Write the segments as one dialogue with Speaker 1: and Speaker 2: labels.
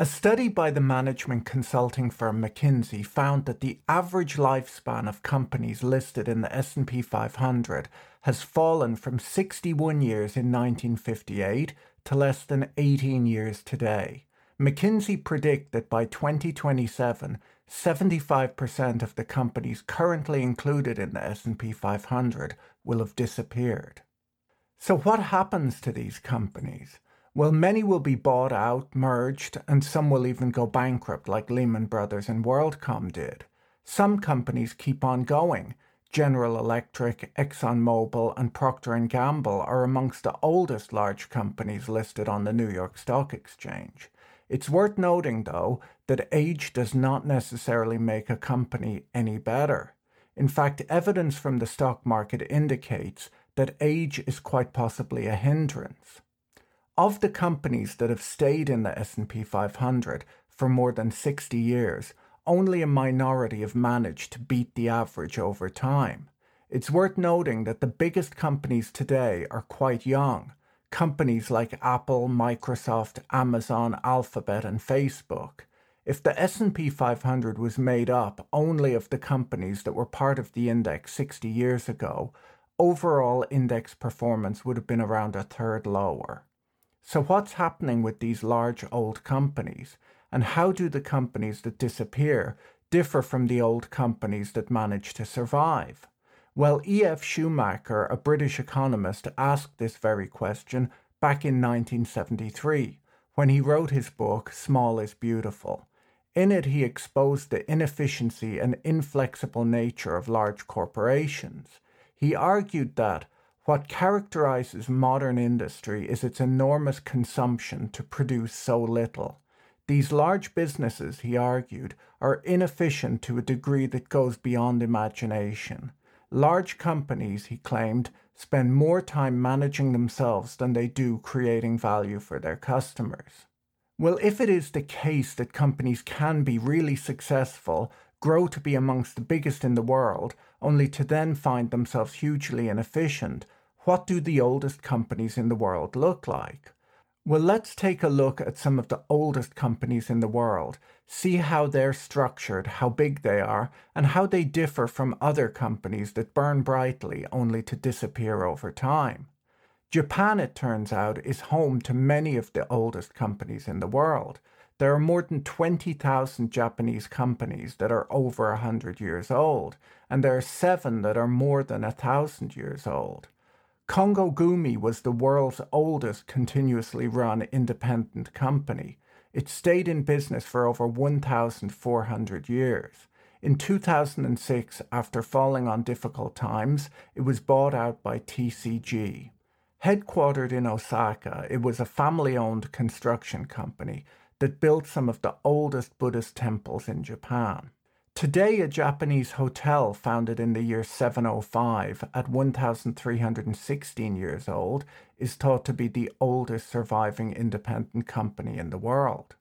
Speaker 1: A study by the management consulting firm McKinsey found that the average lifespan of companies listed in the S&P 500 has fallen from 61 years in 1958 to less than 18 years today. McKinsey predict that by 2027, 75% of the companies currently included in the S&P 500 will have disappeared. So what happens to these companies? Well, many will be bought out, merged, and some will even go bankrupt like Lehman Brothers and WorldCom did. Some companies keep on going. General Electric, ExxonMobil, and Procter & Gamble are amongst the oldest large companies listed on the New York Stock Exchange. It's worth noting, though, that age does not necessarily make a company any better. In fact, evidence from the stock market indicates that age is quite possibly a hindrance. Of the companies that have stayed in the S&P 500 for more than 60 years, only a minority have managed to beat the average over time. It's worth noting that the biggest companies today are quite young. Companies like Apple, Microsoft, Amazon, Alphabet and Facebook. If the S&P 500 was made up only of the companies that were part of the index 60 years ago, overall index performance would have been around a third lower. So, what's happening with these large old companies? And how do the companies that disappear differ from the old companies that manage to survive? Well, E.F. Schumacher, a British economist, asked this very question back in 1973 when he wrote his book, Small is Beautiful. In it, he exposed the inefficiency and inflexible nature of large corporations. He argued that what characterizes modern industry is its enormous consumption to produce so little. These large businesses, he argued, are inefficient to a degree that goes beyond imagination. Large companies, he claimed, spend more time managing themselves than they do creating value for their customers. Well, if it is the case that companies can be really successful, grow to be amongst the biggest in the world, only to then find themselves hugely inefficient, what do the oldest companies in the world look like? Well, let's take a look at some of the oldest companies in the world, see how they're structured, how big they are, and how they differ from other companies that burn brightly only to disappear over time. Japan, it turns out, is home to many of the oldest companies in the world. There are more than 20,000 Japanese companies that are over 100 years old, and there are seven that are more than 1,000 years old. Kongo Gumi was the world's oldest continuously run independent company. It stayed in business for over 1,400 years. In 2006, after falling on difficult times, it was bought out by TCG. Headquartered in Osaka, it was a family owned construction company that built some of the oldest Buddhist temples in Japan. Today, a Japanese hotel founded in the year 705 at 1316 years old is thought to be the oldest surviving independent company in the world.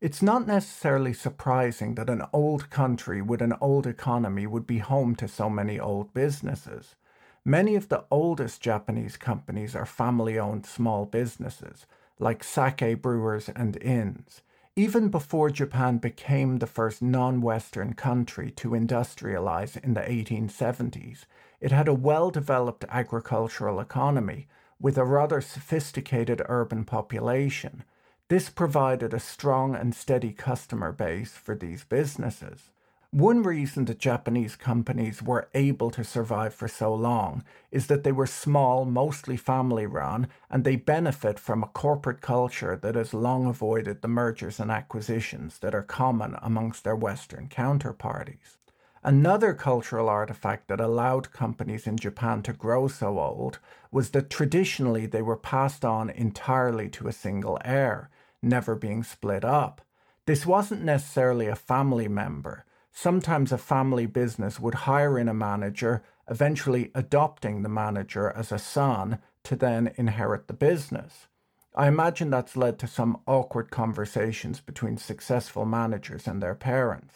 Speaker 1: It's not necessarily surprising that an old country with an old economy would be home to so many old businesses. Many of the oldest Japanese companies are family owned small businesses, like sake brewers and inns. Even before Japan became the first non Western country to industrialize in the 1870s, it had a well developed agricultural economy with a rather sophisticated urban population. This provided a strong and steady customer base for these businesses. One reason that Japanese companies were able to survive for so long is that they were small, mostly family run, and they benefit from a corporate culture that has long avoided the mergers and acquisitions that are common amongst their Western counterparties. Another cultural artifact that allowed companies in Japan to grow so old was that traditionally they were passed on entirely to a single heir, never being split up. This wasn't necessarily a family member. Sometimes a family business would hire in a manager, eventually adopting the manager as a son to then inherit the business. I imagine that's led to some awkward conversations between successful managers and their parents.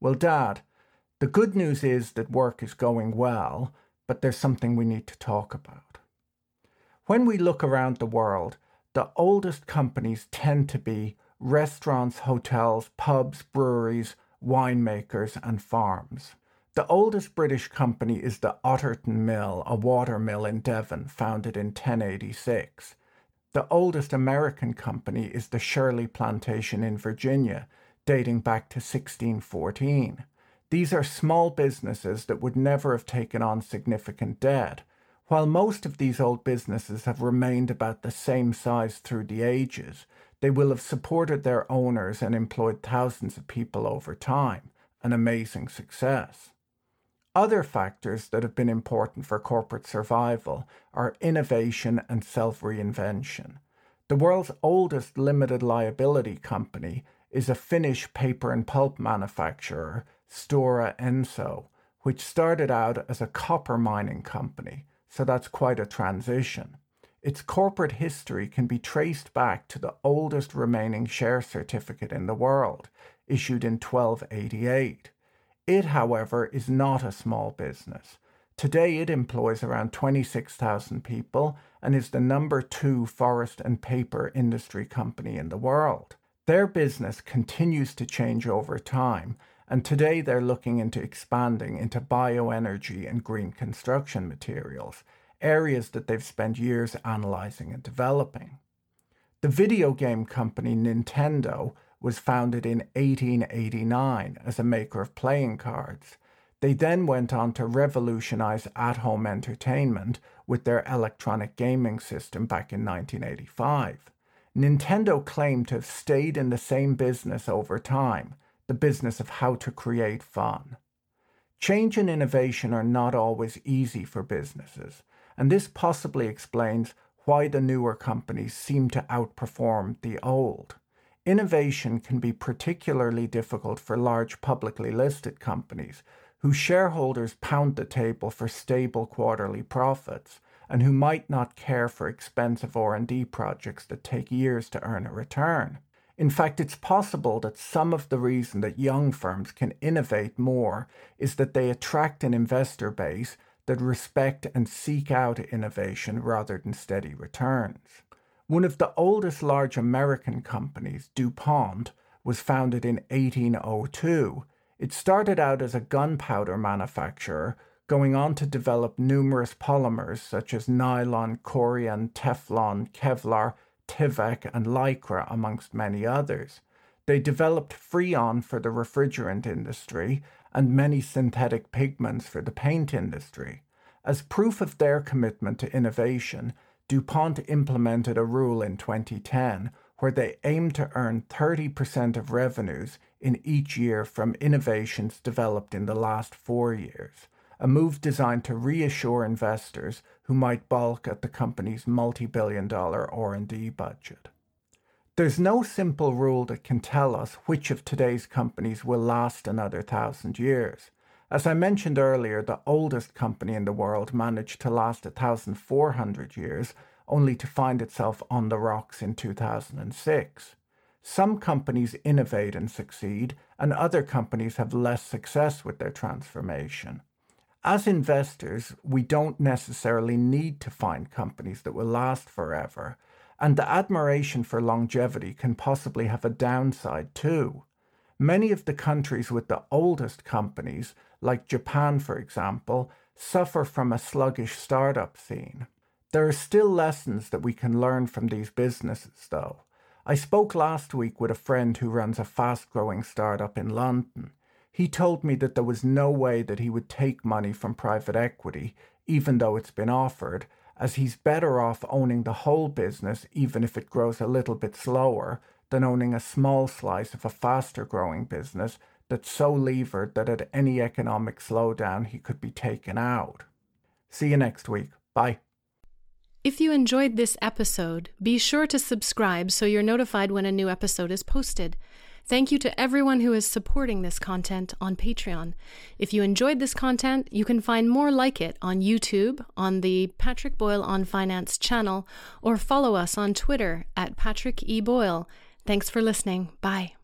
Speaker 1: Well, Dad, the good news is that work is going well, but there's something we need to talk about. When we look around the world, the oldest companies tend to be restaurants, hotels, pubs, breweries, winemakers, and farms. The oldest British company is the Otterton Mill, a water mill in Devon, founded in 1086. The oldest American company is the Shirley Plantation in Virginia, dating back to 1614. These are small businesses that would never have taken on significant debt. While most of these old businesses have remained about the same size through the ages, they will have supported their owners and employed thousands of people over time, an amazing success. Other factors that have been important for corporate survival are innovation and self reinvention. The world's oldest limited liability company is a Finnish paper and pulp manufacturer, Stora Enso, which started out as a copper mining company, so that's quite a transition. Its corporate history can be traced back to the oldest remaining share certificate in the world, issued in 1288. It, however, is not a small business. Today, it employs around 26,000 people and is the number two forest and paper industry company in the world. Their business continues to change over time, and today they're looking into expanding into bioenergy and green construction materials, areas that they've spent years analyzing and developing. The video game company Nintendo was founded in 1889 as a maker of playing cards. They then went on to revolutionize at home entertainment with their electronic gaming system back in 1985. Nintendo claimed to have stayed in the same business over time, the business of how to create fun. Change and innovation are not always easy for businesses, and this possibly explains why the newer companies seem to outperform the old. Innovation can be particularly difficult for large publicly listed companies whose shareholders pound the table for stable quarterly profits and who might not care for expensive R&D projects that take years to earn a return. In fact, it's possible that some of the reason that young firms can innovate more is that they attract an investor base that respect and seek out innovation rather than steady returns. One of the oldest large American companies, DuPont, was founded in 1802. It started out as a gunpowder manufacturer, going on to develop numerous polymers such as nylon, corian, Teflon, Kevlar, Tyvek, and Lycra, amongst many others. They developed Freon for the refrigerant industry and many synthetic pigments for the paint industry. As proof of their commitment to innovation, DuPont implemented a rule in 2010 where they aimed to earn 30% of revenues in each year from innovations developed in the last four years, a move designed to reassure investors who might balk at the company's multi-billion dollar R&D budget. There's no simple rule that can tell us which of today's companies will last another thousand years. As I mentioned earlier, the oldest company in the world managed to last 1,400 years, only to find itself on the rocks in 2006. Some companies innovate and succeed, and other companies have less success with their transformation. As investors, we don't necessarily need to find companies that will last forever, and the admiration for longevity can possibly have a downside too. Many of the countries with the oldest companies like Japan, for example, suffer from a sluggish startup scene. There are still lessons that we can learn from these businesses, though. I spoke last week with a friend who runs a fast growing startup in London. He told me that there was no way that he would take money from private equity, even though it's been offered, as he's better off owning the whole business, even if it grows a little bit slower, than owning a small slice of a faster growing business that's so levered that at any economic slowdown he could be taken out. See you next week. Bye.
Speaker 2: If you enjoyed this episode, be sure to subscribe so you're notified when a new episode is posted. Thank you to everyone who is supporting this content on Patreon. If you enjoyed this content, you can find more like it on YouTube, on the Patrick Boyle on Finance channel, or follow us on Twitter at Patrick E. Boyle. Thanks for listening. Bye.